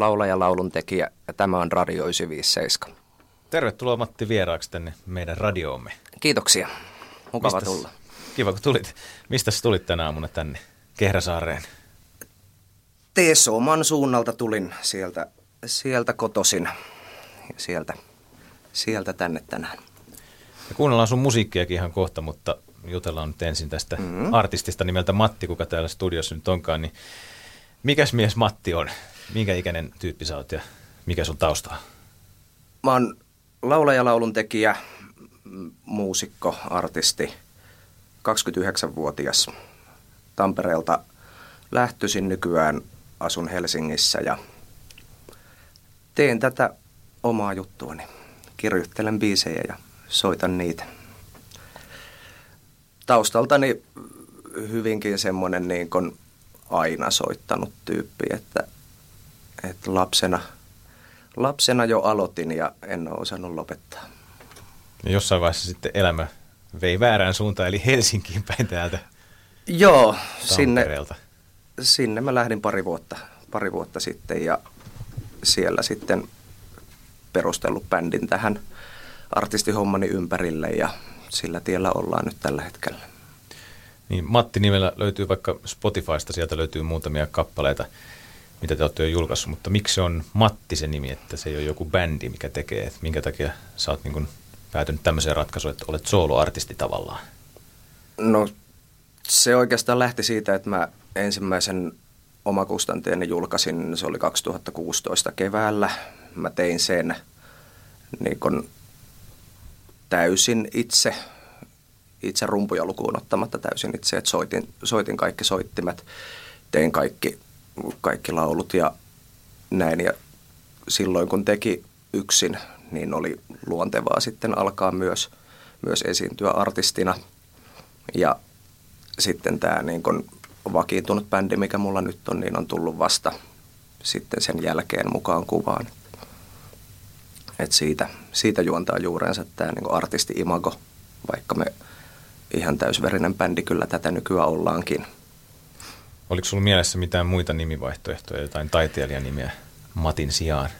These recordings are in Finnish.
laulaja laulun tekijä ja tämä on Radio 957. Tervetuloa Matti vieraaksi tänne meidän radioomme. Kiitoksia. Mukava Mistäs- tulla. Kiva kun tulit. Mistä tulit tänä aamuna tänne Kehräsaareen? Teesoman suunnalta tulin sieltä, sieltä kotosin ja sieltä, sieltä tänne tänään. Ja kuunnellaan sun musiikkiakin ihan kohta, mutta jutellaan nyt ensin tästä mm-hmm. artistista nimeltä Matti, kuka täällä studiossa nyt onkaan. Niin mikäs mies Matti on? Minkä ikäinen tyyppi sä oot ja mikä sun tausta on? Mä oon laulaja laulun tekijä, m- muusikko, artisti, 29-vuotias Tampereelta lähtöisin nykyään, asun Helsingissä ja teen tätä omaa juttuani. Kirjoittelen biisejä ja soitan niitä. Taustaltani hyvinkin semmoinen niin kuin aina soittanut tyyppi, että, että lapsena, lapsena jo aloitin ja en ole osannut lopettaa. Ja jossain vaiheessa sitten elämä vei väärään suuntaan, eli Helsinkiin päin täältä Joo, sinne, sinne mä lähdin pari vuotta, pari vuotta sitten ja siellä sitten perustellut bändin tähän artistihommani ympärille ja sillä tiellä ollaan nyt tällä hetkellä. Niin Matti nimellä löytyy vaikka Spotifysta, sieltä löytyy muutamia kappaleita, mitä te olette jo julkaissut, mutta miksi se on Matti se nimi, että se ei ole joku bändi, mikä tekee, että minkä takia sä oot niin kuin päätynyt tämmöiseen ratkaisuun, että olet soloartisti tavallaan? No se oikeastaan lähti siitä, että mä ensimmäisen omakustanteeni julkaisin, se oli 2016 keväällä. Mä tein sen niin kun täysin itse, itse rumpuja lukuun ottamatta täysin itse, että soitin, soitin kaikki soittimet, tein kaikki, kaikki laulut ja näin. Ja silloin kun teki yksin, niin oli luontevaa sitten alkaa myös, myös esiintyä artistina. Ja sitten tämä niin kun vakiintunut bändi, mikä mulla nyt on, niin on tullut vasta sitten sen jälkeen mukaan kuvaan. Et siitä, siitä juontaa juurensa tämä niin artisti-imago, vaikka me ihan täysverinen bändi kyllä tätä nykyään ollaankin. Oliko sulla mielessä mitään muita nimivaihtoehtoja, jotain taiteilijanimiä Matin sijaan?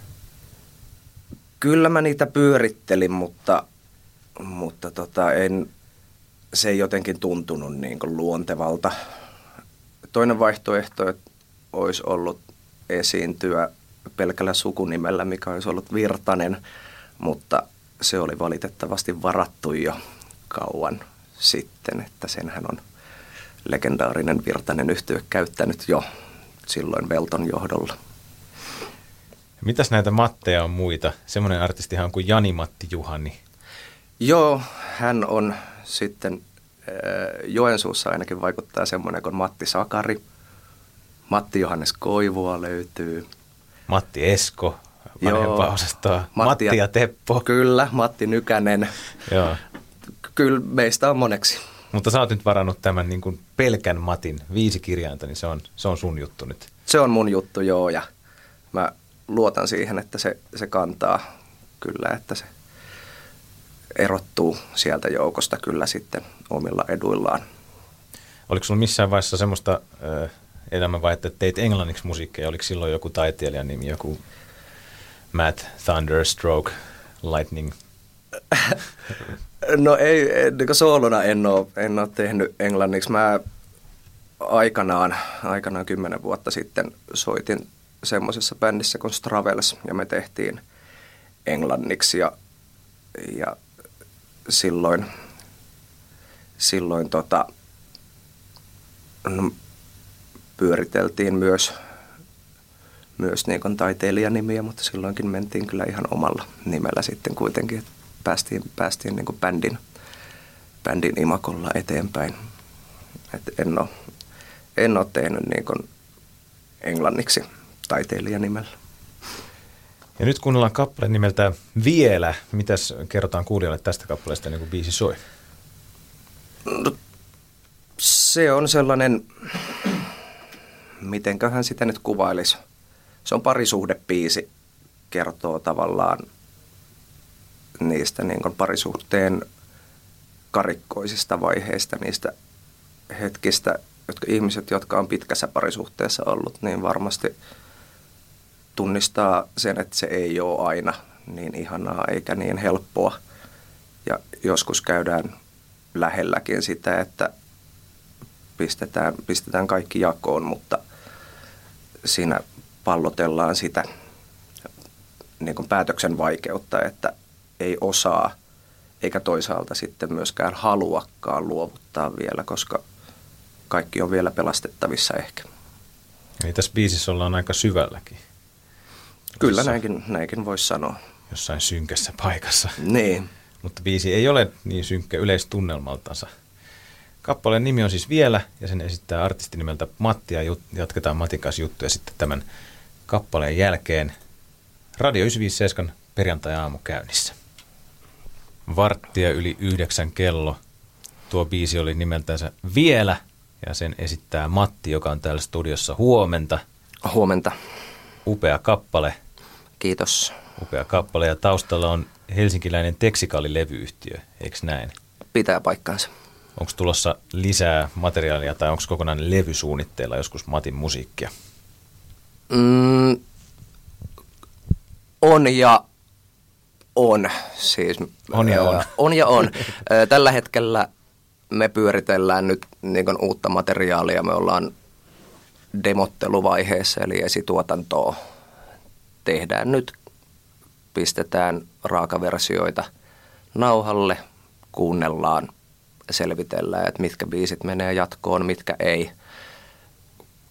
Kyllä mä niitä pyörittelin, mutta, mutta tota, en, se ei jotenkin tuntunut niin kuin luontevalta. Toinen vaihtoehto että olisi ollut esiintyä pelkällä sukunimellä, mikä olisi ollut Virtanen, mutta se oli valitettavasti varattu jo kauan sitten, että senhän on legendaarinen Virtanen yhtiö käyttänyt jo silloin Velton johdolla. Mitäs näitä Matteja on muita? Semmoinen artistihan on kuin Jani-Matti Juhani. Joo, hän on sitten äh, Joensuussa ainakin vaikuttaa semmoinen kuin Matti Sakari. Matti Johannes Koivua löytyy. Matti Esko, vanhempaa Joo. osastoa. Matti, ja Teppo. Kyllä, Matti Nykänen. Joo. Kyllä meistä on moneksi. Mutta sä oot nyt varannut tämän niin kuin pelkän Matin viisi kirjainta, niin se on, se on sun juttu nyt. Se on mun juttu, joo, ja mä luotan siihen, että se, se kantaa kyllä, että se erottuu sieltä joukosta kyllä sitten omilla eduillaan. Oliko sulla missään vaiheessa semmoista elämänvaihetta, että teit englanniksi musiikkia? Oliko silloin joku taiteilijan nimi, joku Matt Thunderstroke Lightning? No ei, soolona en ole, en ole tehnyt englanniksi. Mä aikanaan, aikanaan kymmenen vuotta sitten soitin semmoisessa bändissä kuin Stravels ja me tehtiin englanniksi ja, ja silloin, silloin tota, no, pyöriteltiin myös, myös niin taiteilijanimiä, mutta silloinkin mentiin kyllä ihan omalla nimellä sitten kuitenkin, että päästiin, päästiin niin kuin bändin, bändin imakolla eteenpäin. Et en, ole, en ole tehnyt niin kuin englanniksi taiteilijanimellä. Ja nyt kuunnellaan kappale nimeltä Vielä. Mitäs kerrotaan kuulijalle tästä kappaleesta ennen kuin biisi soi? No, se on sellainen, mitenköhän sitä nyt kuvailisi. Se on parisuhdepiisi, kertoo tavallaan niistä niin parisuhteen karikkoisista vaiheista, niistä hetkistä, jotka ihmiset, jotka on pitkässä parisuhteessa ollut, niin varmasti tunnistaa sen, että se ei ole aina niin ihanaa eikä niin helppoa. Ja joskus käydään lähelläkin sitä, että pistetään, pistetään kaikki jakoon, mutta siinä pallotellaan sitä niin kuin päätöksen vaikeutta, että ei osaa eikä toisaalta sitten myöskään haluakaan luovuttaa vielä, koska kaikki on vielä pelastettavissa ehkä. Eli tässä biisissä ollaan aika syvälläkin. Kyllä näinkin, näinkin voisi sanoa. Jossain synkässä paikassa. Niin. Mutta biisi ei ole niin synkkä yleistunnelmaltansa. Kappaleen nimi on siis Vielä ja sen esittää artisti nimeltä Matti ja jatketaan Matin kanssa juttuja sitten tämän kappaleen jälkeen. Radio 957 perjantai-aamu käynnissä. Varttia yli yhdeksän kello. Tuo biisi oli nimeltänsä Vielä ja sen esittää Matti, joka on täällä studiossa huomenta. Huomenta. Upea kappale. Kiitos. Upea kappale ja taustalla on helsinkiläinen Texikali-levyyhtiö, eikö näin? Pitää paikkaansa. Onko tulossa lisää materiaalia tai onko kokonainen levy suunnitteilla joskus Matin musiikkia? Mm, on ja on. Siis, On ja on. On ja on. Tällä hetkellä me pyöritellään nyt niin uutta materiaalia. Me ollaan demotteluvaiheessa, eli esituotantoa tehdään nyt. Pistetään raakaversioita nauhalle, kuunnellaan, selvitellään, että mitkä biisit menee jatkoon, mitkä ei.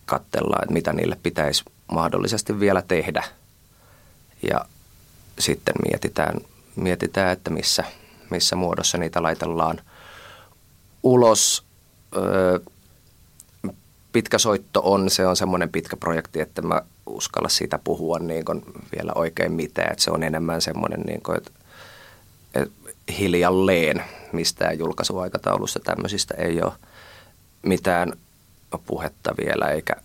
Kattellaan, että mitä niille pitäisi mahdollisesti vielä tehdä. Ja sitten mietitään, mietitään että missä, missä muodossa niitä laitellaan ulos. Pitkä soitto on, se on semmoinen pitkä projekti, että mä uskalla siitä puhua niin kuin vielä oikein mitään. Että se on enemmän semmoinen, niin kuin, että, että hiljalleen mistään julkaisuaikataulusta tämmöisistä ei ole mitään puhetta vielä eikä,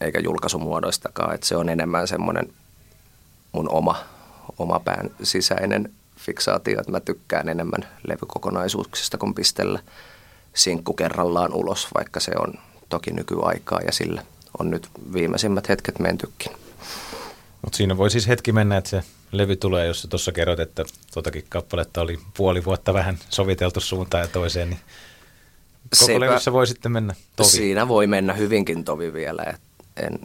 eikä julkaisumuodoistakaan. Että se on enemmän semmoinen mun oma, oma pään sisäinen fiksaatio, että mä tykkään enemmän levykokonaisuuksista kuin pistellä sinkku kerrallaan ulos, vaikka se on toki nykyaikaa ja sillä on nyt viimeisimmät hetket mentykin. Mutta siinä voi siis hetki mennä, että se levy tulee, jos tuossa kerrot, että tuotakin kappaletta oli puoli vuotta vähän soviteltu suuntaan ja toiseen, niin koko Sepä, levyssä voi sitten mennä tovi. Siinä voi mennä hyvinkin tovi vielä. Et en,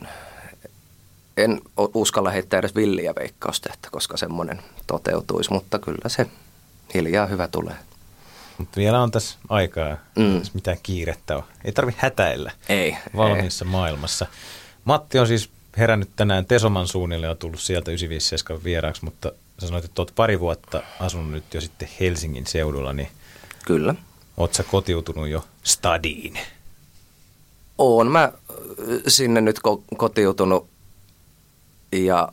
en uskalla heittää edes villiä veikkausta, että koska semmoinen toteutuisi, mutta kyllä se hiljaa hyvä tulee. Mutta vielä on tässä aikaa, mm. mitään kiirettä on. Ei tarvi hätäillä ei, valmiissa ei. maailmassa. Matti on siis herännyt tänään Tesoman suunnille ja tullut sieltä 957 vieraaksi, mutta sä sanoit, että olet pari vuotta asunut nyt jo sitten Helsingin seudulla, niin Kyllä. Oletko sä kotiutunut jo stadiin? Oon mä sinne nyt ko- kotiutunut ja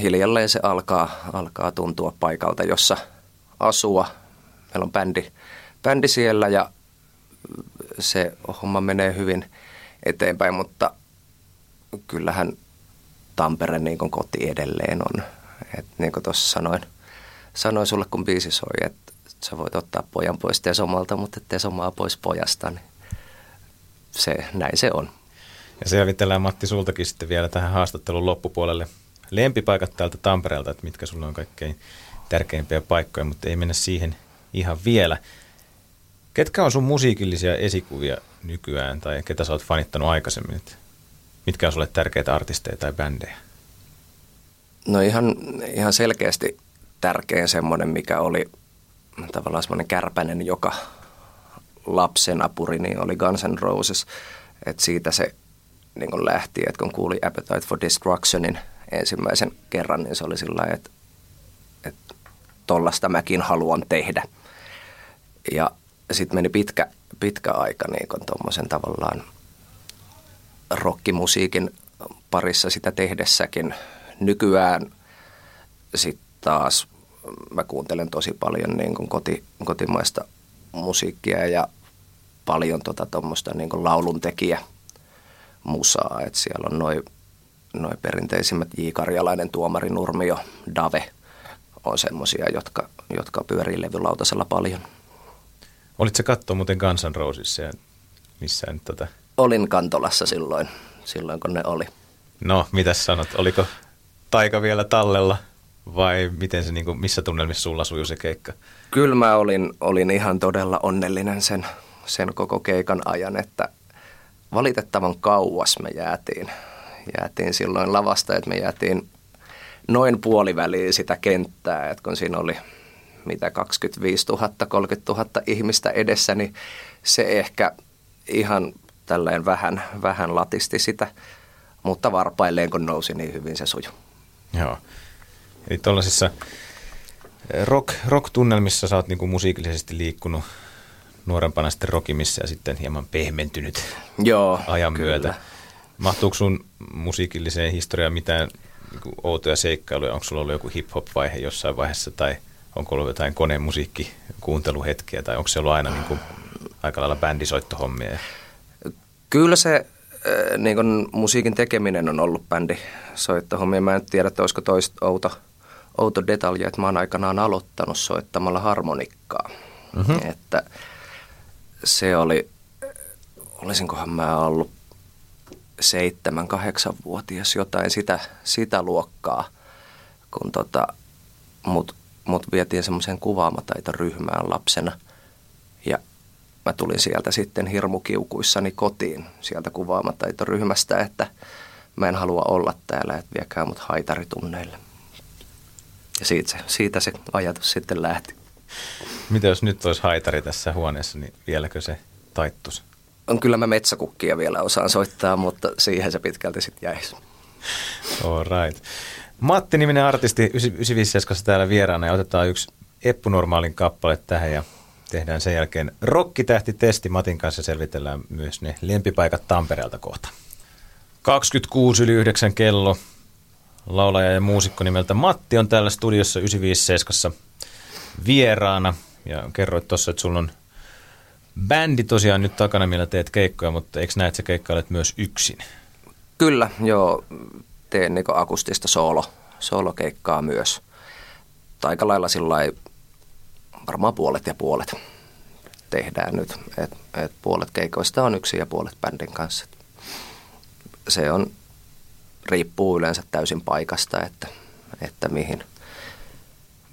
hiljalleen se alkaa, alkaa tuntua paikalta, jossa asua. Meillä on bändi, bändi siellä ja se homma menee hyvin eteenpäin, mutta kyllähän Tampere niin kuin koti edelleen on. Et niin kuin tuossa sanoin, sanoin sulle, kun biisi soi, että sä voit ottaa pojan pois Tesomalta, mutta Tesomaa pois pojasta, niin se, näin se on. Ja selvitellään Matti sultakin sitten vielä tähän haastattelun loppupuolelle lempipaikat täältä Tampereelta, että mitkä sulla on kaikkein tärkeimpiä paikkoja, mutta ei mennä siihen ihan vielä. Ketkä on sun musiikillisia esikuvia nykyään tai ketä sä oot fanittanut aikaisemmin? Mitkä on sulle tärkeitä artisteja tai bändejä? No ihan, ihan selkeästi tärkein semmoinen, mikä oli tavallaan semmoinen kärpänen, joka lapsen apuri, niin oli Guns N' Roses. Et siitä se niin kun lähti, että kun kuuli Appetite for Destructionin ensimmäisen kerran, niin se oli sillä että, että tollasta mäkin haluan tehdä. Ja sitten meni pitkä, pitkä aika niin tuommoisen tavallaan rockimusiikin parissa sitä tehdessäkin. Nykyään sitten taas mä kuuntelen tosi paljon niin kuin koti, kotimaista musiikkia ja paljon tota tuommoista niin kuin lauluntekijä musaa. Et siellä on noin noi perinteisimmät J. Karjalainen, Tuomari Nurmio, Dave on semmoisia, jotka, jotka pyörii levylautasella paljon. Olitko katsoa muuten Guns N' Rosesissa ja missään tota... Olin Kantolassa silloin, silloin kun ne oli. No, mitä sanot? Oliko taika vielä tallella vai miten se, niin kuin, missä tunnelmissa sulla sujuu se keikka? Kyllä mä olin, olin ihan todella onnellinen sen, sen koko keikan ajan, että valitettavan kauas me jäätiin, jäätiin silloin lavasta, että me jäätiin noin puoliväliin sitä kenttää, että kun siinä oli mitä 25 000, 30 000 ihmistä edessä, niin se ehkä ihan tälleen vähän, vähän latisti sitä, mutta varpailleen kun nousi niin hyvin se suju. Joo. Eli tuollaisissa rock, rock-tunnelmissa sä oot niinku musiikillisesti liikkunut nuorempana sitten rockimissa ja sitten hieman pehmentynyt Joo, ajan kyllä. myötä. Mahtuuko sun musiikilliseen historiaan mitään niin outoja seikkailuja? Onko sulla ollut joku hip-hop-vaihe jossain vaiheessa tai onko ollut jotain konemusiikki kuunteluhetkiä tai onko se ollut aina niin kuin, aika lailla bändisoittohommia? Kyllä se äh, niin kun musiikin tekeminen on ollut bändisoittohommia. Mä en tiedä, että olisiko toista outo, outo detalja, että mä oon aikanaan aloittanut soittamalla harmonikkaa. Mm-hmm. Että se oli, olisinkohan mä ollut seitsemän, kahdeksanvuotias, jotain sitä, sitä luokkaa, kun tota, mut, mut vietiin semmoiseen kuvaamataitoryhmään lapsena. Ja mä tulin sieltä sitten hirmukiukuissani kotiin sieltä kuvaamataitoryhmästä, että mä en halua olla täällä, että viekää mut haitaritunneille. Ja siitä se, siitä se ajatus sitten lähti. Mitä jos nyt olisi haitari tässä huoneessa, niin vieläkö se taittuisi? On kyllä mä metsäkukkia vielä osaan soittaa, mutta siihen se pitkälti sitten jäisi. All right. Matti-niminen artisti 957 täällä vieraana ja otetaan yksi Eppu-normaalin kappale tähän ja tehdään sen jälkeen rokkitähti-testi. Matin kanssa selvitellään myös ne lempipaikat Tampereelta kohta. 26 yli 9 kello. Laulaja ja muusikko nimeltä Matti on täällä studiossa 957 vieraana. Ja kerroit tuossa, että sulla on bändi tosiaan nyt takana, millä teet keikkoja, mutta eikö näet, että sä keikkailet myös yksin? Kyllä, joo. Teen niin akustista solo, solokeikkaa myös. Aika lailla sillä varmaan puolet ja puolet tehdään nyt. Et, et puolet keikoista on yksi ja puolet bändin kanssa. Se on, riippuu yleensä täysin paikasta, että, että mihin,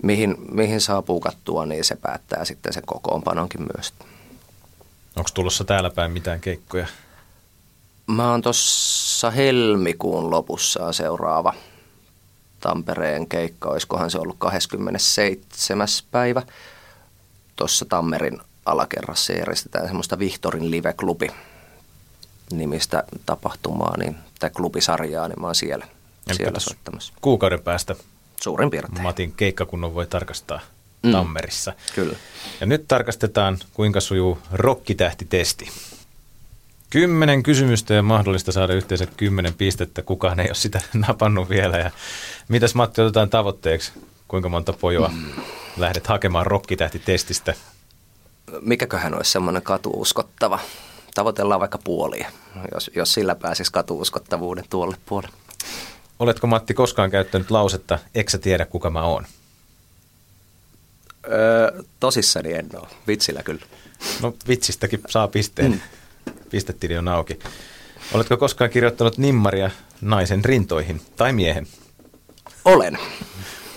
mihin, mihin saa puukattua, niin se päättää sitten sen kokoonpanonkin myös. Onko tulossa täällä päin mitään keikkoja? Mä oon tuossa helmikuun lopussa seuraava Tampereen keikka. Olisikohan se ollut 27. päivä. Tuossa Tammerin alakerrassa järjestetään semmoista Vihtorin live-klubi nimistä tapahtumaa, niin, tai klubisarjaa, niin mä oon siellä, Eli siellä soittamassa. Kuukauden päästä Suurin piirtein. Matin keikkakunnon voi tarkastaa mm. Tammerissa. Kyllä. Ja nyt tarkastetaan, kuinka sujuu rokkitähtitesti. Kymmenen kysymystä ja mahdollista saada yhteensä kymmenen pistettä. Kukaan ei ole sitä napannut vielä. Ja mitäs Matti otetaan tavoitteeksi? Kuinka monta pojoa mm. lähdet hakemaan rokkitähtitestistä? Mikäköhän olisi semmoinen katuuskottava? Tavoitellaan vaikka puolia, jos, jos sillä pääsisi katuuskottavuuden tuolle puolelle. Oletko Matti koskaan käyttänyt lausetta, eikö sä tiedä kuka mä oon? Öö, tosissani en ole. Vitsillä kyllä. No vitsistäkin saa pisteen. Mm. Pistetili on auki. Oletko koskaan kirjoittanut nimmaria naisen rintoihin tai miehen? Olen.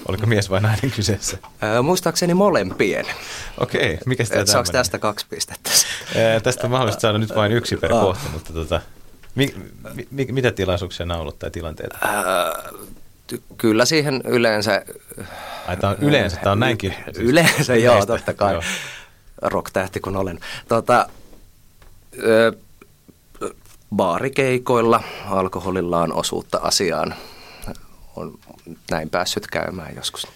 Oliko mies vai nainen kyseessä? Öö, muistaakseni molempien. Okei, mikä sitä Saako tästä kaksi pistettä? Ee, tästä on mahdollista saada nyt vain yksi per kohta, mutta tota, mi, mi, mitä tilaisuuksia naulut tai tilanteita? Öö, ty- kyllä siihen yleensä... Ai, tämä on yleensä, tämä on näinkin. Yleensä, joo, totta kai. Joo. Rock-tähti kun olen. Tota, ö, baarikeikoilla alkoholilla on osuutta asiaan. On näin päässyt käymään joskus.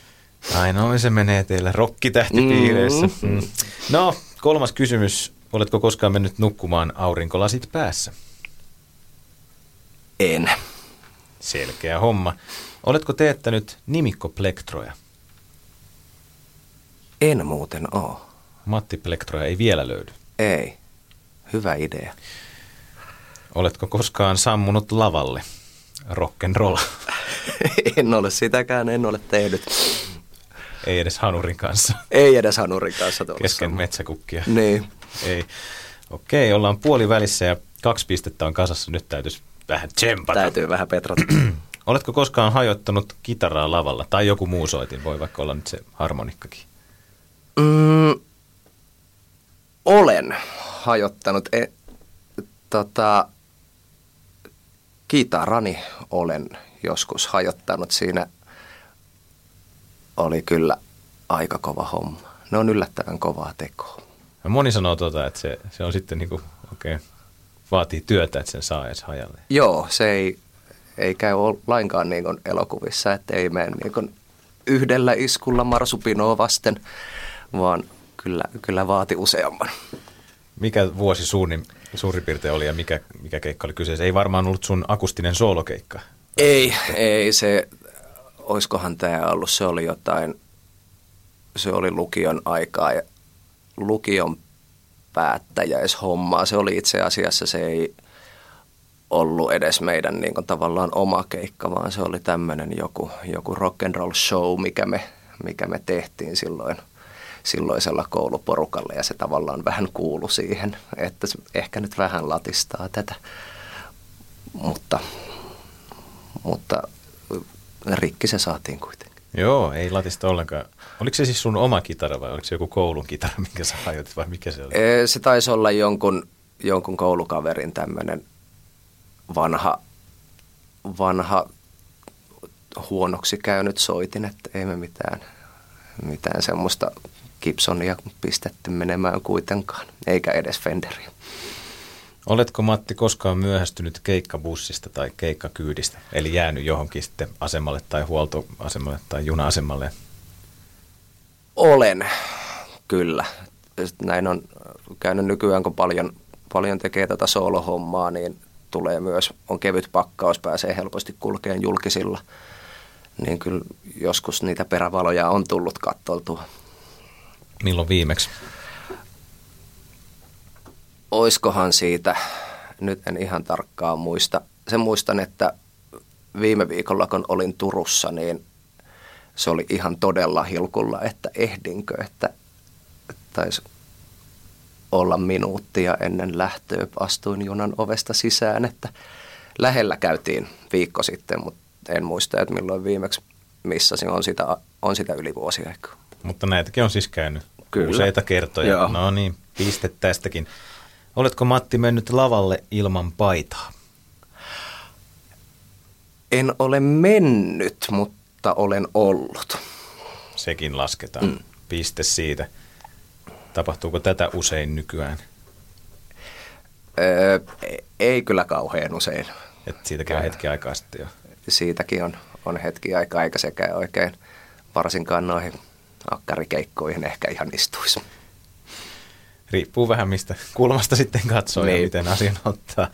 Ai noin se menee teillä rokkitähtipiireissä. Mm. Mm. No, kolmas kysymys. Oletko koskaan mennyt nukkumaan aurinkolasit päässä? En. Selkeä homma. Oletko teettänyt nimikkoplektроja? En muuten oo. Matti Plektroja ei vielä löydy. Ei. Hyvä idea. Oletko koskaan sammunut lavalle? Rock'n'roll. en ole sitäkään, en ole tehnyt. Ei edes hanurin kanssa. Ei edes hanurin kanssa Kesken metsäkukkia. Niin. Ei. Okei, ollaan puoli välissä ja kaksi pistettä on kasassa. Nyt täytyisi vähän tsempata. Täytyy vähän petrata. Oletko koskaan hajottanut kitaraa lavalla? Tai joku muu soitin, voi vaikka olla nyt se harmonikkakin. mm, olen hajottanut. E, tota, kitarani olen joskus hajottanut. Siinä oli kyllä aika kova homma. Ne on yllättävän kovaa tekoa. Ja moni sanoo tota, että se, se on sitten niinku, okei, okay, vaatii työtä, että sen saa edes hajalle. Joo, se ei, ei käy lainkaan niin kuin elokuvissa, että ei mene niin kuin yhdellä iskulla marsupinoa vasten, vaan kyllä, kyllä vaati useamman. Mikä vuosi suurin, suurin piirtein oli ja mikä, mikä keikka oli kyseessä? Ei varmaan ollut sun akustinen soolokeikka. Ei, ei se, oiskohan tämä ollut, se oli jotain, se oli lukion aikaa ja lukion päättäjäishommaa. Se oli itse asiassa, se ei ollut edes meidän niin kuin, tavallaan oma keikka, vaan se oli tämmöinen joku, joku rock and roll show, mikä me, mikä me tehtiin silloin silloisella kouluporukalla ja se tavallaan vähän kuulu siihen, että ehkä nyt vähän latistaa tätä, mutta, mutta rikki se saatiin kuitenkin. Joo, ei latista ollenkaan. Oliko se siis sun oma kitara vai oliko se joku koulun kitara, minkä sä hajotit vai mikä se oli? Se taisi olla jonkun, jonkun koulukaverin tämmöinen vanha, vanha huonoksi käynyt soitin, että ei me mitään, mitään semmoista Gibsonia pistetty menemään kuitenkaan, eikä edes Fenderiä. Oletko Matti koskaan myöhästynyt keikkabussista tai keikkakyydistä, eli jäänyt johonkin sitten asemalle tai huoltoasemalle tai juna-asemalle? Olen, kyllä. Näin on käynyt nykyään, kun paljon, paljon tekee tätä soolohommaa, niin tulee myös, on kevyt pakkaus, pääsee helposti kulkeen julkisilla. Niin kyllä joskus niitä perävaloja on tullut kattoltua. Milloin viimeksi? Oiskohan siitä, nyt en ihan tarkkaan muista. Sen muistan, että viime viikolla kun olin Turussa, niin se oli ihan todella hilkulla, että ehdinkö, että taisi olla minuuttia ennen lähtöä. Astuin junan ovesta sisään, että lähellä käytiin viikko sitten, mutta en muista, että milloin viimeksi missasin. On sitä, on sitä yli vuosi aikaa. Mutta näitäkin on siis käynyt Kyllä. useita kertoja. Joo. No niin, piste tästäkin. Oletko Matti mennyt lavalle ilman paitaa? En ole mennyt, mutta olen ollut. Sekin lasketaan. Mm. Piste siitä. Tapahtuuko tätä usein nykyään? Öö, ei kyllä kauhean usein. Et siitäkin on hetki aikaa sitten jo. Siitäkin on, on hetki aikaa, eikä sekään oikein varsinkaan noihin akkarikeikkoihin ehkä ihan istuisi. Riippuu vähän mistä kulmasta sitten katsoo niin. ja miten asian ottaa.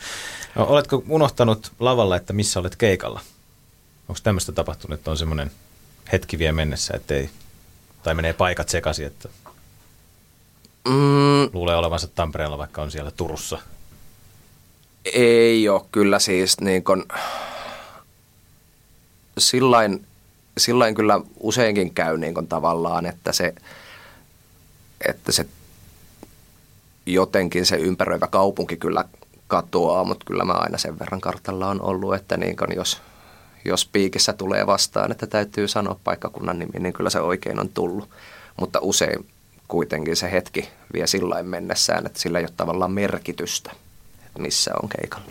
No, oletko unohtanut lavalla, että missä olet keikalla? Onko tämmöistä tapahtunut, että on semmoinen hetki vie mennessä, ettei, tai menee paikat sekaisin, että Mm, luulee olevansa Tampereella, vaikka on siellä Turussa? ei ole kyllä siis niin kuin, sillain, sillain kyllä useinkin käy niin kuin tavallaan, että se, että se jotenkin se ympäröivä kaupunki kyllä katoaa, mutta kyllä mä aina sen verran kartalla on ollut, että niin kuin jos, jos piikissä tulee vastaan, että täytyy sanoa paikkakunnan nimi, niin kyllä se oikein on tullut. Mutta usein kuitenkin se hetki vie sillain mennessään, että sillä ei ole tavallaan merkitystä, että missä on keikalla.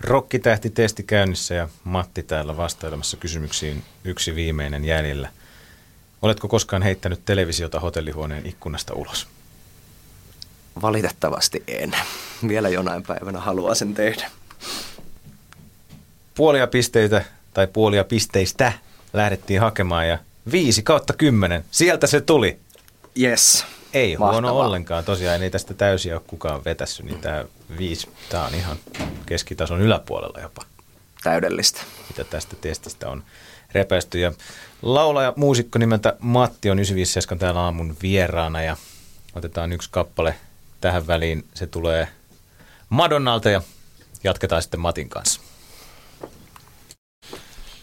Rokkitähti testi käynnissä ja Matti täällä vastailemassa kysymyksiin yksi viimeinen jäljellä. Oletko koskaan heittänyt televisiota hotellihuoneen ikkunasta ulos? Valitettavasti en. Vielä jonain päivänä haluaa sen tehdä. Puolia pisteitä tai puolia pisteistä lähdettiin hakemaan ja 5 kautta 10, sieltä se tuli. Yes. Ei huono Mahtavaa. ollenkaan, tosiaan ei tästä täysiä ole kukaan vetässyt, niin tämä viisi, tämä on ihan keskitason yläpuolella jopa. täydellistä. Mitä tästä testistä on repästy. Ja laulaja, muusikko nimeltä Matti on 957 täällä aamun vieraana ja otetaan yksi kappale tähän väliin. Se tulee Madonnalta ja jatketaan sitten Matin kanssa.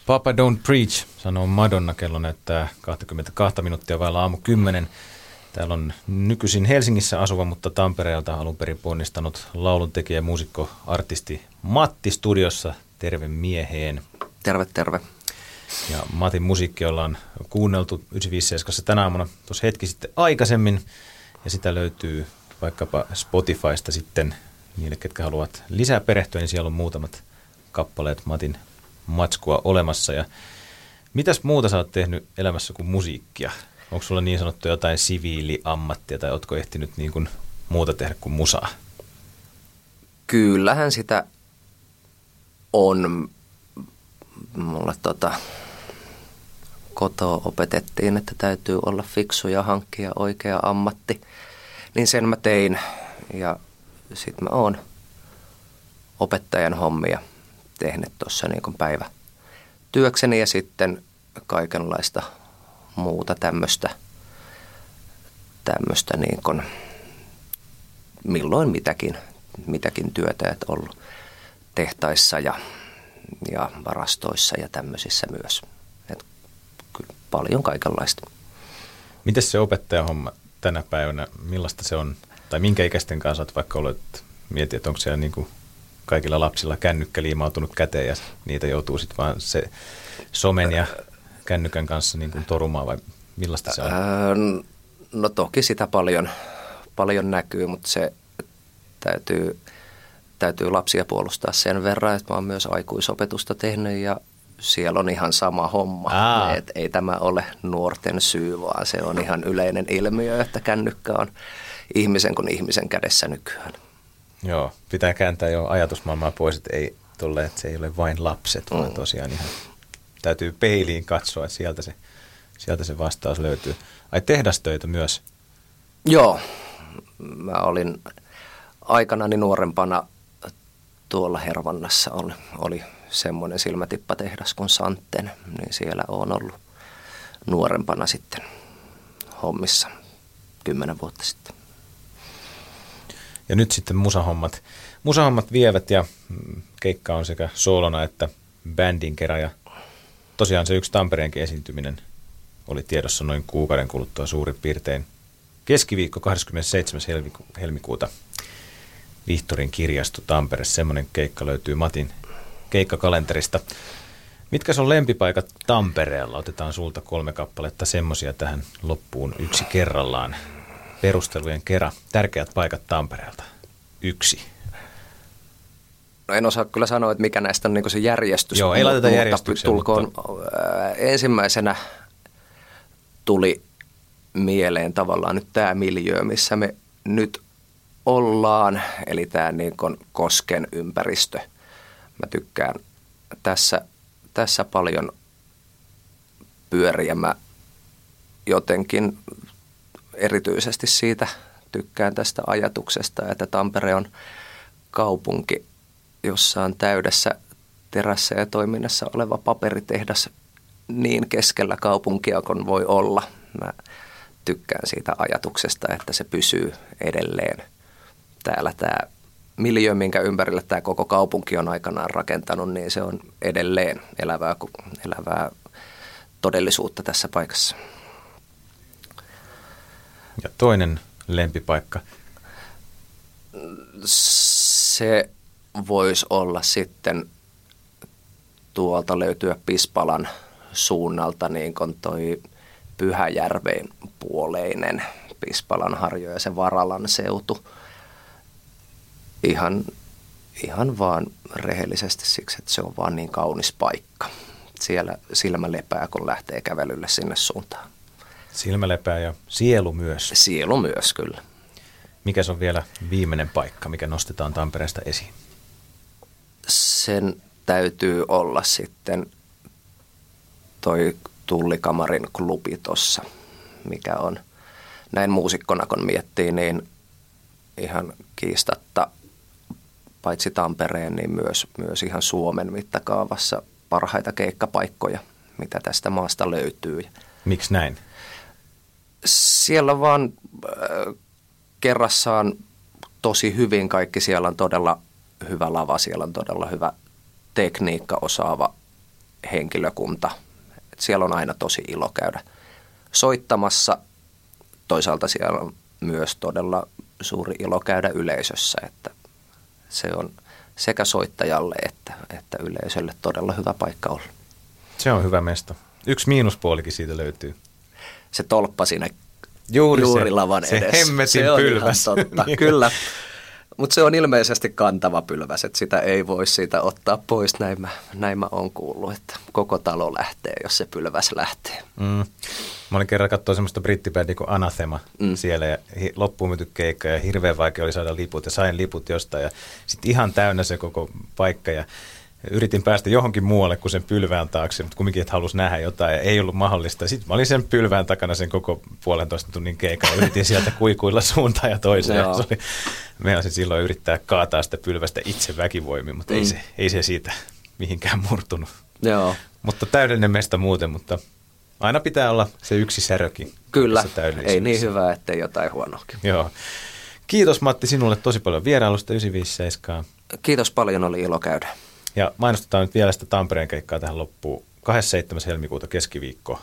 Papa Don't Preach, sanoo Madonna. Kello näyttää 22 minuuttia vailla aamu 10. Täällä on nykyisin Helsingissä asuva, mutta Tampereelta alun perin ponnistanut lauluntekijä ja muusikko, artisti Matti studiossa. Terve mieheen. Terve, terve. Ja Matin musiikki ollaan kuunneltu 957 tänä aamuna tuossa hetki sitten aikaisemmin. Ja sitä löytyy vaikkapa Spotifysta sitten niille, ketkä haluavat lisää perehtyä, niin siellä on muutamat kappaleet Matin matskua olemassa. Ja mitäs muuta sä oot tehnyt elämässä kuin musiikkia? Onko sulla niin sanottu jotain siviiliammattia tai ootko ehtinyt niin kuin muuta tehdä kuin musaa? Kyllähän sitä on. Mulle tota, kotoa opetettiin, että täytyy olla fiksu ja hankkia oikea ammatti. Niin sen mä tein ja sitten mä oon opettajan hommia tehnyt tuossa niin päivä työkseni ja sitten kaikenlaista muuta tämmöistä, tämmöistä niin kuin, milloin mitäkin, mitäkin työtä, että ollut tehtaissa ja, ja varastoissa ja tämmöisissä myös. Et kyllä paljon kaikenlaista. Miten se opettajahomma tänä päivänä, millaista se on? Tai minkä ikäisten kanssa olet vaikka ollut, mietit, että onko siellä niin kuin kaikilla lapsilla kännykkä liimautunut käteen ja niitä joutuu sitten vaan se somen ja kännykän kanssa niin kuin torumaan vai millaista se on? no toki sitä paljon, paljon näkyy, mutta se täytyy, täytyy lapsia puolustaa sen verran, että mä oon myös aikuisopetusta tehnyt ja siellä on ihan sama homma. Et ei tämä ole nuorten syy, vaan se on ihan yleinen ilmiö, että kännykkä on ihmisen kuin ihmisen kädessä nykyään. Joo, pitää kääntää jo ajatusmaailmaa pois, että, ei tolle, että se ei ole vain lapset, vaan mm. tosiaan ihan täytyy peiliin katsoa, että sieltä se, sieltä se vastaus löytyy. Ai tehdastöitä myös? Joo, mä olin aikanani nuorempana tuolla Hervannassa oli, oli semmoinen silmätippatehdas kuin Santen, niin siellä on ollut nuorempana sitten hommissa kymmenen vuotta sitten. Ja nyt sitten musahommat. Musahommat vievät ja keikka on sekä soolona että bändin kerran ja tosiaan se yksi Tampereenkin esiintyminen oli tiedossa noin kuukauden kuluttua suurin piirtein. Keskiviikko 27. helmikuuta Vihtorin kirjasto Tampere. Semmoinen keikka löytyy Matin keikkakalenterista. Mitkä on lempipaikat Tampereella? Otetaan sulta kolme kappaletta semmoisia tähän loppuun yksi kerrallaan. Perustelujen kera. Tärkeät paikat Tampereelta. Yksi. No en osaa kyllä sanoa, että mikä näistä on niin se järjestys. Joo, ei laiteta järjestykseen. Tulkoon mutta... ensimmäisenä tuli mieleen tavallaan nyt tämä miljö, missä me nyt ollaan, eli tämä niin Kosken ympäristö. Mä tykkään tässä, tässä paljon pyöriä. Mä jotenkin erityisesti siitä tykkään tästä ajatuksesta, että Tampere on kaupunki, jossa on täydessä terässä ja toiminnassa oleva paperitehdas niin keskellä kaupunkia kuin voi olla. Mä tykkään siitä ajatuksesta, että se pysyy edelleen täällä tämä miljö, minkä ympärillä tämä koko kaupunki on aikanaan rakentanut, niin se on edelleen elävää, elävää todellisuutta tässä paikassa. Ja toinen lempipaikka? Se voisi olla sitten tuolta löytyä Pispalan suunnalta niin kuin toi Pyhäjärven puoleinen Pispalan harjo ja se Varalan seutu. Ihan, ihan vaan rehellisesti siksi, että se on vaan niin kaunis paikka. Siellä silmä lepää, kun lähtee kävelylle sinne suuntaan. Silmä lepää ja sielu myös. Sielu myös, kyllä. Mikä on vielä viimeinen paikka, mikä nostetaan Tampereesta esiin? Sen täytyy olla sitten toi Tullikamarin klubi tuossa, mikä on näin muusikkona kun miettii, niin ihan kiistatta paitsi Tampereen, niin myös, myös ihan Suomen mittakaavassa parhaita keikkapaikkoja, mitä tästä maasta löytyy. Miksi näin? Siellä vaan äh, kerrassaan tosi hyvin kaikki. Siellä on todella hyvä lava, siellä on todella hyvä tekniikka, osaava henkilökunta. Et siellä on aina tosi ilo käydä soittamassa. Toisaalta siellä on myös todella suuri ilo käydä yleisössä, että se on sekä soittajalle että, että yleisölle todella hyvä paikka olla. Se on hyvä mesta. Yksi miinuspuolikin siitä löytyy. Se tolppa siinä Juuri, juuri se, lavan se edessä. hemmetin se on pylväs. Totta, Niin. kyllä. Mutta se on ilmeisesti kantava pylväs, että sitä ei voi siitä ottaa pois. Näin mä, näin mä oon kuullut, että koko talo lähtee, jos se pylväs lähtee. Mm. Mä olin kerran katsoa semmoista brittibändiä kuin Anathema mm. siellä ja hi- loppuun myyty keikka ja hirveän vaikea oli saada liput ja sain liput jostain ja sitten ihan täynnä se koko paikka ja yritin päästä johonkin muualle kuin sen pylvään taakse, mutta kumminkin, että halusi nähdä jotain ja ei ollut mahdollista. Sitten mä olin sen pylvään takana sen koko puolentoista tunnin keikan ja yritin sieltä kuikuilla suuntaan ja toiseen. Joo. se oli, meinasin silloin yrittää kaataa sitä pylvästä itse väkivoimin, mutta mm. ei, se, ei se siitä mihinkään murtunut. Joo, Mutta täydellinen mesta muuten, mutta aina pitää olla se yksi särökin. kyllä. Ei niin hyvä, ettei jotain huonoakin. Joo. Kiitos Matti sinulle tosi paljon vierailusta 957. Kiitos paljon, oli ilo käydä. Ja mainostetaan nyt vielä sitä Tampereen keikkaa tähän loppuun. 27. helmikuuta keskiviikko.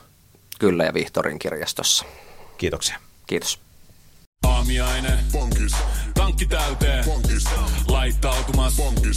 Kyllä ja Vihtorin kirjastossa. Kiitoksia. Kiitos. Aamiainen. Bonkis. Tankki täyteen. Bonkis. Laittautumas. Bonkis.